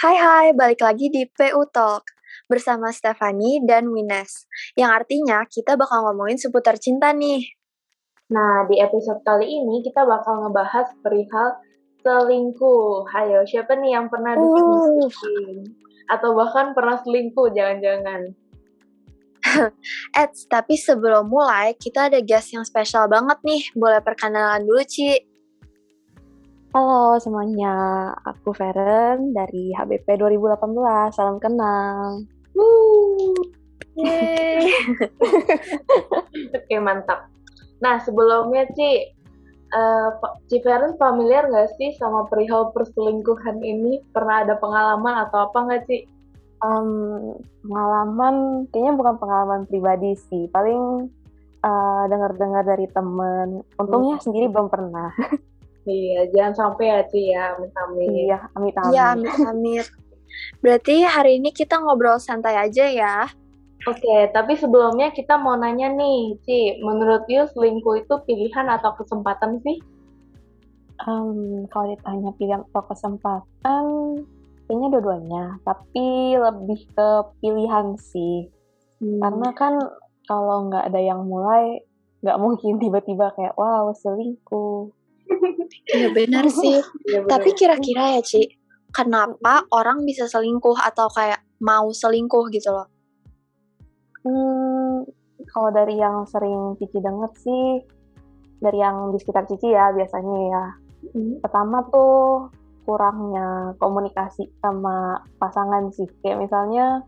Hai hai, balik lagi di PU Talk bersama Stefani dan Wines. Yang artinya kita bakal ngomongin seputar cinta nih. Nah, di episode kali ini kita bakal ngebahas perihal selingkuh. Hayo, siapa nih yang pernah Uh. diselingkuhin? Atau bahkan pernah selingkuh, jangan-jangan. Eits, tapi sebelum mulai, kita ada guest yang spesial banget nih. Boleh perkenalan dulu, Ci. Halo semuanya, aku Feren dari HBP 2018. Salam kenal. Wuh. Yeay. Oke, mantap. Nah, sebelumnya, Ci, Fa- Ci Feren familiar nggak sih sama perihal perselingkuhan ini? Pernah ada pengalaman atau apa nggak, Ci? Em, pengalaman, kayaknya bukan pengalaman pribadi sih. Paling eh, dengar-dengar dari temen. Untungnya sendiri belum pernah. Iya, jangan sampai ya, Ci, ya, amit-amit. Iya, amit-amit. Iya, amit-amit. Berarti hari ini kita ngobrol santai aja ya. Oke, tapi sebelumnya kita mau nanya nih, Ci, menurut you selingkuh itu pilihan atau kesempatan sih? Em, kalau ditanya pilihan atau kesempatan, kayaknya dua-duanya. Tapi lebih ke pilihan sih. Karena kan kalau nggak ada yang mulai, nggak mungkin tiba-tiba kayak, wow, selingkuh. Iya benar sih. Bener. Tapi kira-kira ya, Ci, kenapa orang bisa selingkuh atau kayak mau selingkuh gitu loh? Hmm, kalau dari yang sering Cici denger sih, dari yang di sekitar Cici ya biasanya ya. Hmm. Pertama tuh kurangnya komunikasi sama pasangan sih. Kayak misalnya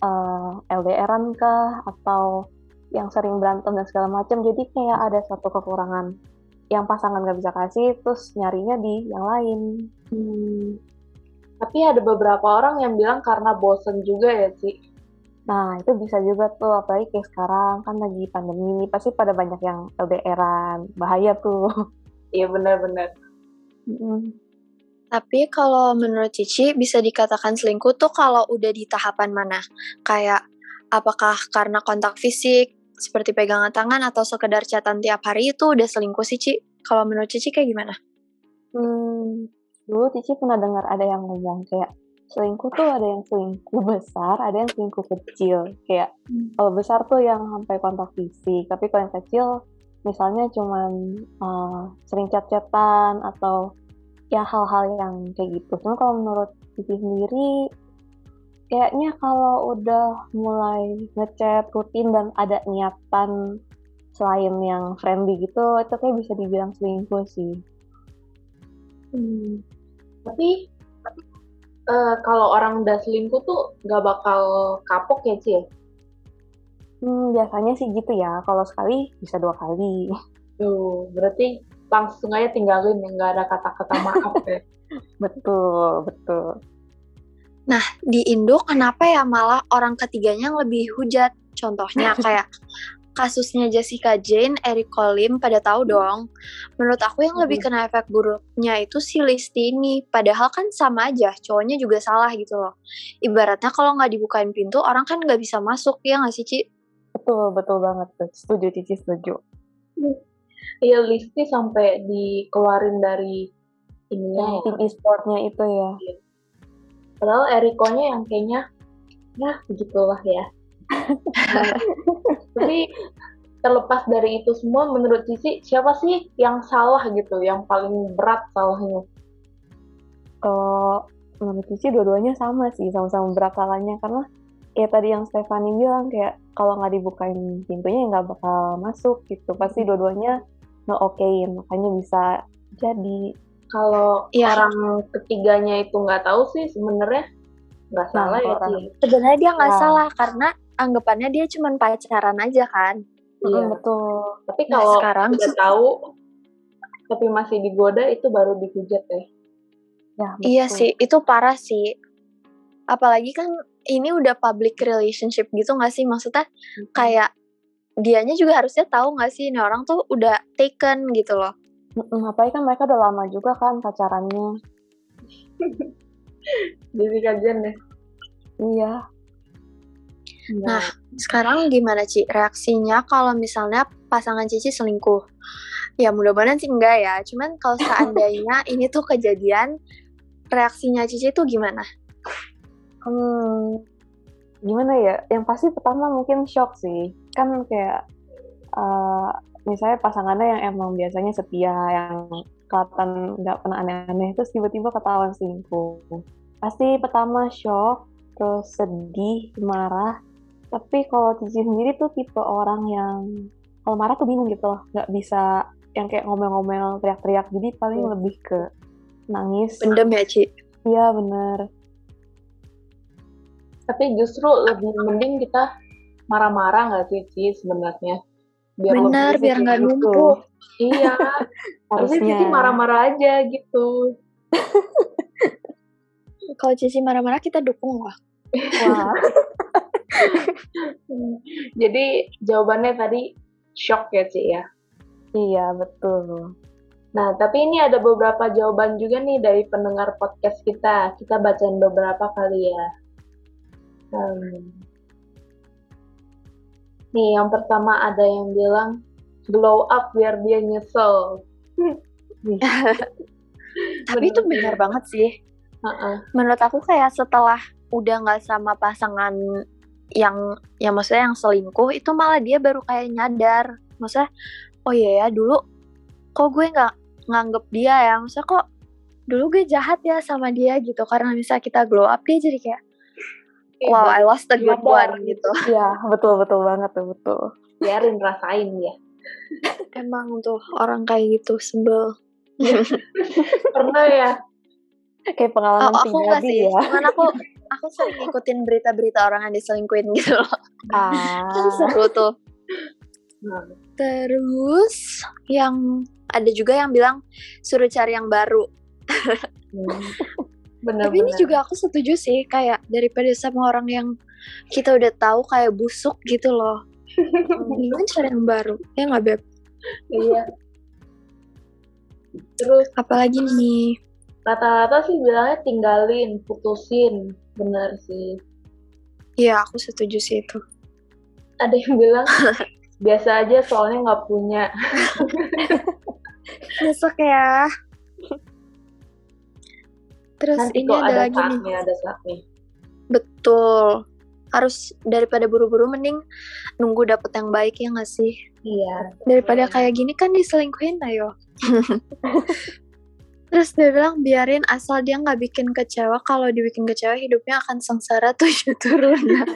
eh, LDRan kah atau yang sering berantem dan segala macam. Jadi kayak ada satu kekurangan yang pasangan nggak bisa kasih, terus nyarinya di yang lain. Hmm. Tapi ada beberapa orang yang bilang karena bosen juga ya, Ci. Nah, itu bisa juga tuh, apalagi kayak sekarang kan lagi pandemi, pasti pada banyak yang LDRan, bahaya tuh. Iya, benar-benar. Mm. Tapi kalau menurut Cici bisa dikatakan selingkuh tuh kalau udah di tahapan mana? Kayak apakah karena kontak fisik seperti pegangan tangan atau sekedar catatan tiap hari itu udah selingkuh sih Ci? Kalau menurut Cici kayak gimana? Hmm, dulu Cici pernah dengar ada yang ngomong kayak selingkuh tuh ada yang selingkuh besar, ada yang selingkuh kecil. Kayak kalau besar tuh yang sampai kontak fisik, tapi kalau yang kecil misalnya cuman eh, sering chat-chatan atau ya hal-hal yang kayak gitu. Cuma kalau menurut Cici sendiri kayaknya kalau udah mulai ngechat rutin dan ada niatan selain yang friendly gitu, itu kayak bisa dibilang selingkuh sih. Hmm. Tapi eh, kalau orang udah selingkuh tuh nggak bakal kapok ya, Ci? ya? Hmm, biasanya sih gitu ya. Kalau sekali bisa dua kali. Tuh, berarti langsung aja tinggalin ya, nggak ada kata-kata maaf ya. Betul, betul. Di Indo kenapa ya malah orang ketiganya yang lebih hujat? Contohnya kayak kasusnya Jessica Jane, Eric Colim pada tahu dong. Menurut aku yang lebih kena efek buruknya itu si Listi ini. Padahal kan sama aja, cowoknya juga salah gitu loh. Ibaratnya kalau nggak dibukain pintu, orang kan nggak bisa masuk, ya nggak sih, Ci? Betul, betul banget. tuh. Setuju, Cici, setuju. Iya, Listi sampai dikeluarin dari ininya ya. Tim e-sportnya itu ya. Padahal Erikonya yang kayaknya ya begitulah ya. Nah, tapi terlepas dari itu semua, menurut Cici siapa sih yang salah gitu, yang paling berat salahnya? Kalau menurut Cici dua-duanya sama sih, sama-sama berat salahnya. Karena ya tadi yang Stefani bilang kayak kalau nggak dibukain pintunya ya nggak bakal masuk gitu. Pasti dua-duanya nggak okein, makanya bisa jadi. Kalau Iya. orang ketiganya itu nggak tahu sih sebenarnya nggak salah ya. Sebenarnya dia nggak Ya. salah karena anggapannya dia cuma pacaran aja kan. Iya. Mm, betul. Tapi Nah, kalau sekarang udah tahu tapi masih digoda itu baru dihujat ya. Ya, Iya sih, itu parah sih. Apalagi kan ini udah public relationship gitu nggak sih? Maksudnya kayak dianya juga harusnya tahu nggak sih ini orang tuh udah taken gitu loh. Mm-mm, apalagi kan mereka udah lama juga kan pacarannya. Jadi kajian deh. Iya. Nah, sekarang gimana Ci reaksinya kalau misalnya pasangan Cici selingkuh? Ya mudah-mudahan sih enggak ya. Cuman kalau seandainya ini tuh kejadian, reaksinya Cici tuh gimana? Hmm, gimana ya? Yang pasti pertama mungkin shock sih. Kan kayak uh, misalnya pasangannya yang emang biasanya setia, yang kelihatan nggak pernah aneh-aneh, terus tiba-tiba ketahuan selingkuh. Pasti pertama shock, terus sedih, marah. Tapi kalau Cici sendiri tuh tipe orang yang kalau marah tuh bingung gitu loh, nggak bisa yang kayak ngomel-ngomel, teriak-teriak. Jadi paling hmm. lebih ke nangis. Pendem ya, Ci? Iya, bener. Tapi justru lebih mending kita marah-marah nggak sih, Ci, sebenarnya? Biar benar biar nggak gitu. numpuk iya harusnya Cici marah-marah aja gitu kalau Cici marah-marah kita dukung lah wah jadi jawabannya tadi shock ya Ci ya iya betul Nah, tapi ini ada beberapa jawaban juga nih dari pendengar podcast kita. Kita bacain beberapa kali ya. Hmm. Nih, yang pertama ada yang bilang glow up biar dia nyesel. Tapi itu benar banget sih. Uh-uh. Menurut aku kayak setelah udah nggak sama pasangan yang yang maksudnya yang selingkuh itu malah dia baru kayak nyadar. Maksudnya, oh iya ya dulu kok gue nggak nganggep dia ya. Maksudnya kok dulu gue jahat ya sama dia gitu karena misalnya kita glow up dia jadi kayak wow I lost a good one gitu. Ya betul betul banget tuh betul. Biarin rasain ya. Emang tuh orang kayak gitu sebel. Pernah ya? Kayak pengalaman oh, aku pribadi sih. ya. Cuman aku aku sering ngikutin berita-berita orang yang diselingkuin gitu loh. Ah. seru tuh. Nah. terus yang ada juga yang bilang suruh cari yang baru. Hmm. Bener, Tapi bener. ini juga aku setuju sih kayak daripada sama orang yang kita udah tahu kayak busuk gitu loh. Mendingan cari yang baru. Ya nggak beb? Iya. Terus apalagi nih? Rata-rata sih bilangnya tinggalin, putusin. Bener sih. Iya, aku setuju sih itu. Ada yang bilang biasa aja soalnya nggak punya. Besok ya. Terus Nanti ini ada, ada lagi saatnya, nih. Ada saatnya. Betul. Harus daripada buru-buru mending nunggu dapet yang baik ya nggak sih? Iya. Daripada kayak gini kan diselingkuhin ayo. Terus dia bilang biarin asal dia nggak bikin kecewa. Kalau dibikin kecewa hidupnya akan sengsara tujuh turunan.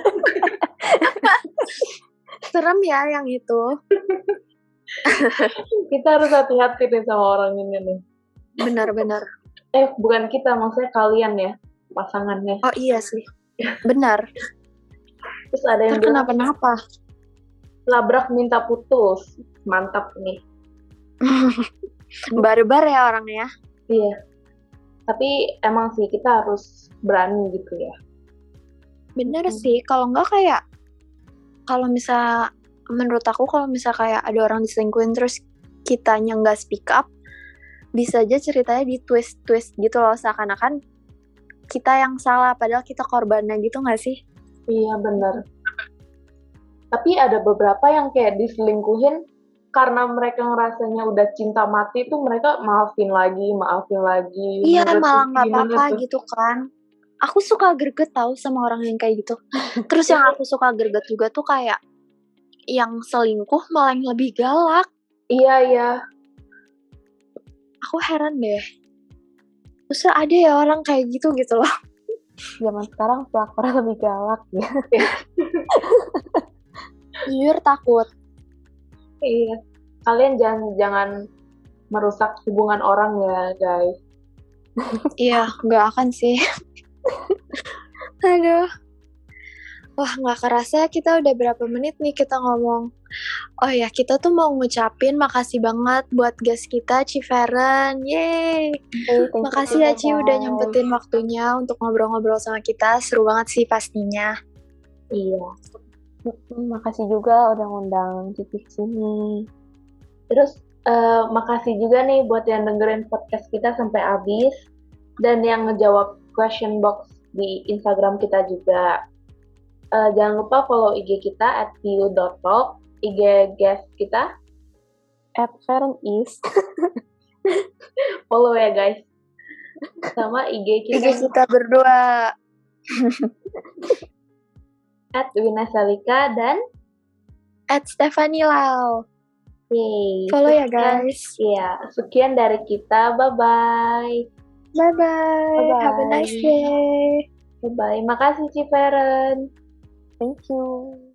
Serem ya yang itu. Kita harus hati-hati nih sama orang ini nih. Benar-benar eh bukan kita maksudnya kalian ya pasangannya. Oh iya sih. Benar. Terus ada yang kenapa-napa labrak minta putus. Mantap nih. Barbar ya orangnya iya. Tapi emang sih kita harus berani gitu ya. Bener hmm. sih. Kalau nggak kayak kalau misal menurut aku kalau misal kayak ada orang diselingkuhin terus kitanya nggak speak up bisa aja ceritanya di twist twist gitu loh seakan-akan kita yang salah padahal kita korbannya gitu nggak sih? Iya bener. Tapi ada beberapa yang kayak diselingkuhin karena mereka ngerasanya udah cinta mati tuh mereka maafin lagi maafin lagi. Iya malah nggak apa-apa gitu kan. Aku suka greget tahu sama orang yang kayak gitu. Terus yang aku suka greget juga tuh kayak yang selingkuh malah yang lebih galak. Iya iya aku heran deh. Masa ada ya orang kayak gitu gitu loh. Zaman sekarang pelakornya lebih galak ya. Jujur takut. Iya. Kalian jangan jangan merusak hubungan orang ya guys. Iya nggak akan sih. Aduh Wah, nggak kerasa kita udah berapa menit nih kita ngomong. Oh ya, kita tuh mau ngucapin makasih banget buat guest kita, Ciferen. Yeay! Hey, makasih ya, Ci, udah nyempetin waktunya untuk ngobrol-ngobrol sama kita. Seru banget sih pastinya. Iya. Makasih juga udah ngundang Cici sini. Terus, uh, makasih juga nih buat yang dengerin podcast kita sampai habis. Dan yang ngejawab question box di Instagram kita juga uh, jangan lupa follow IG kita at view.talk, IG guest kita at is follow ya guys. Sama IG kita. IG kita berdua. At Wina Salika dan At Stephanie Lau. Yeay. Follow ya guys. Iya, sekian dari kita. Bye-bye. Bye bye. Have a nice Bye-bye. day. Bye-bye. Makasih, Ciferen. Thank you.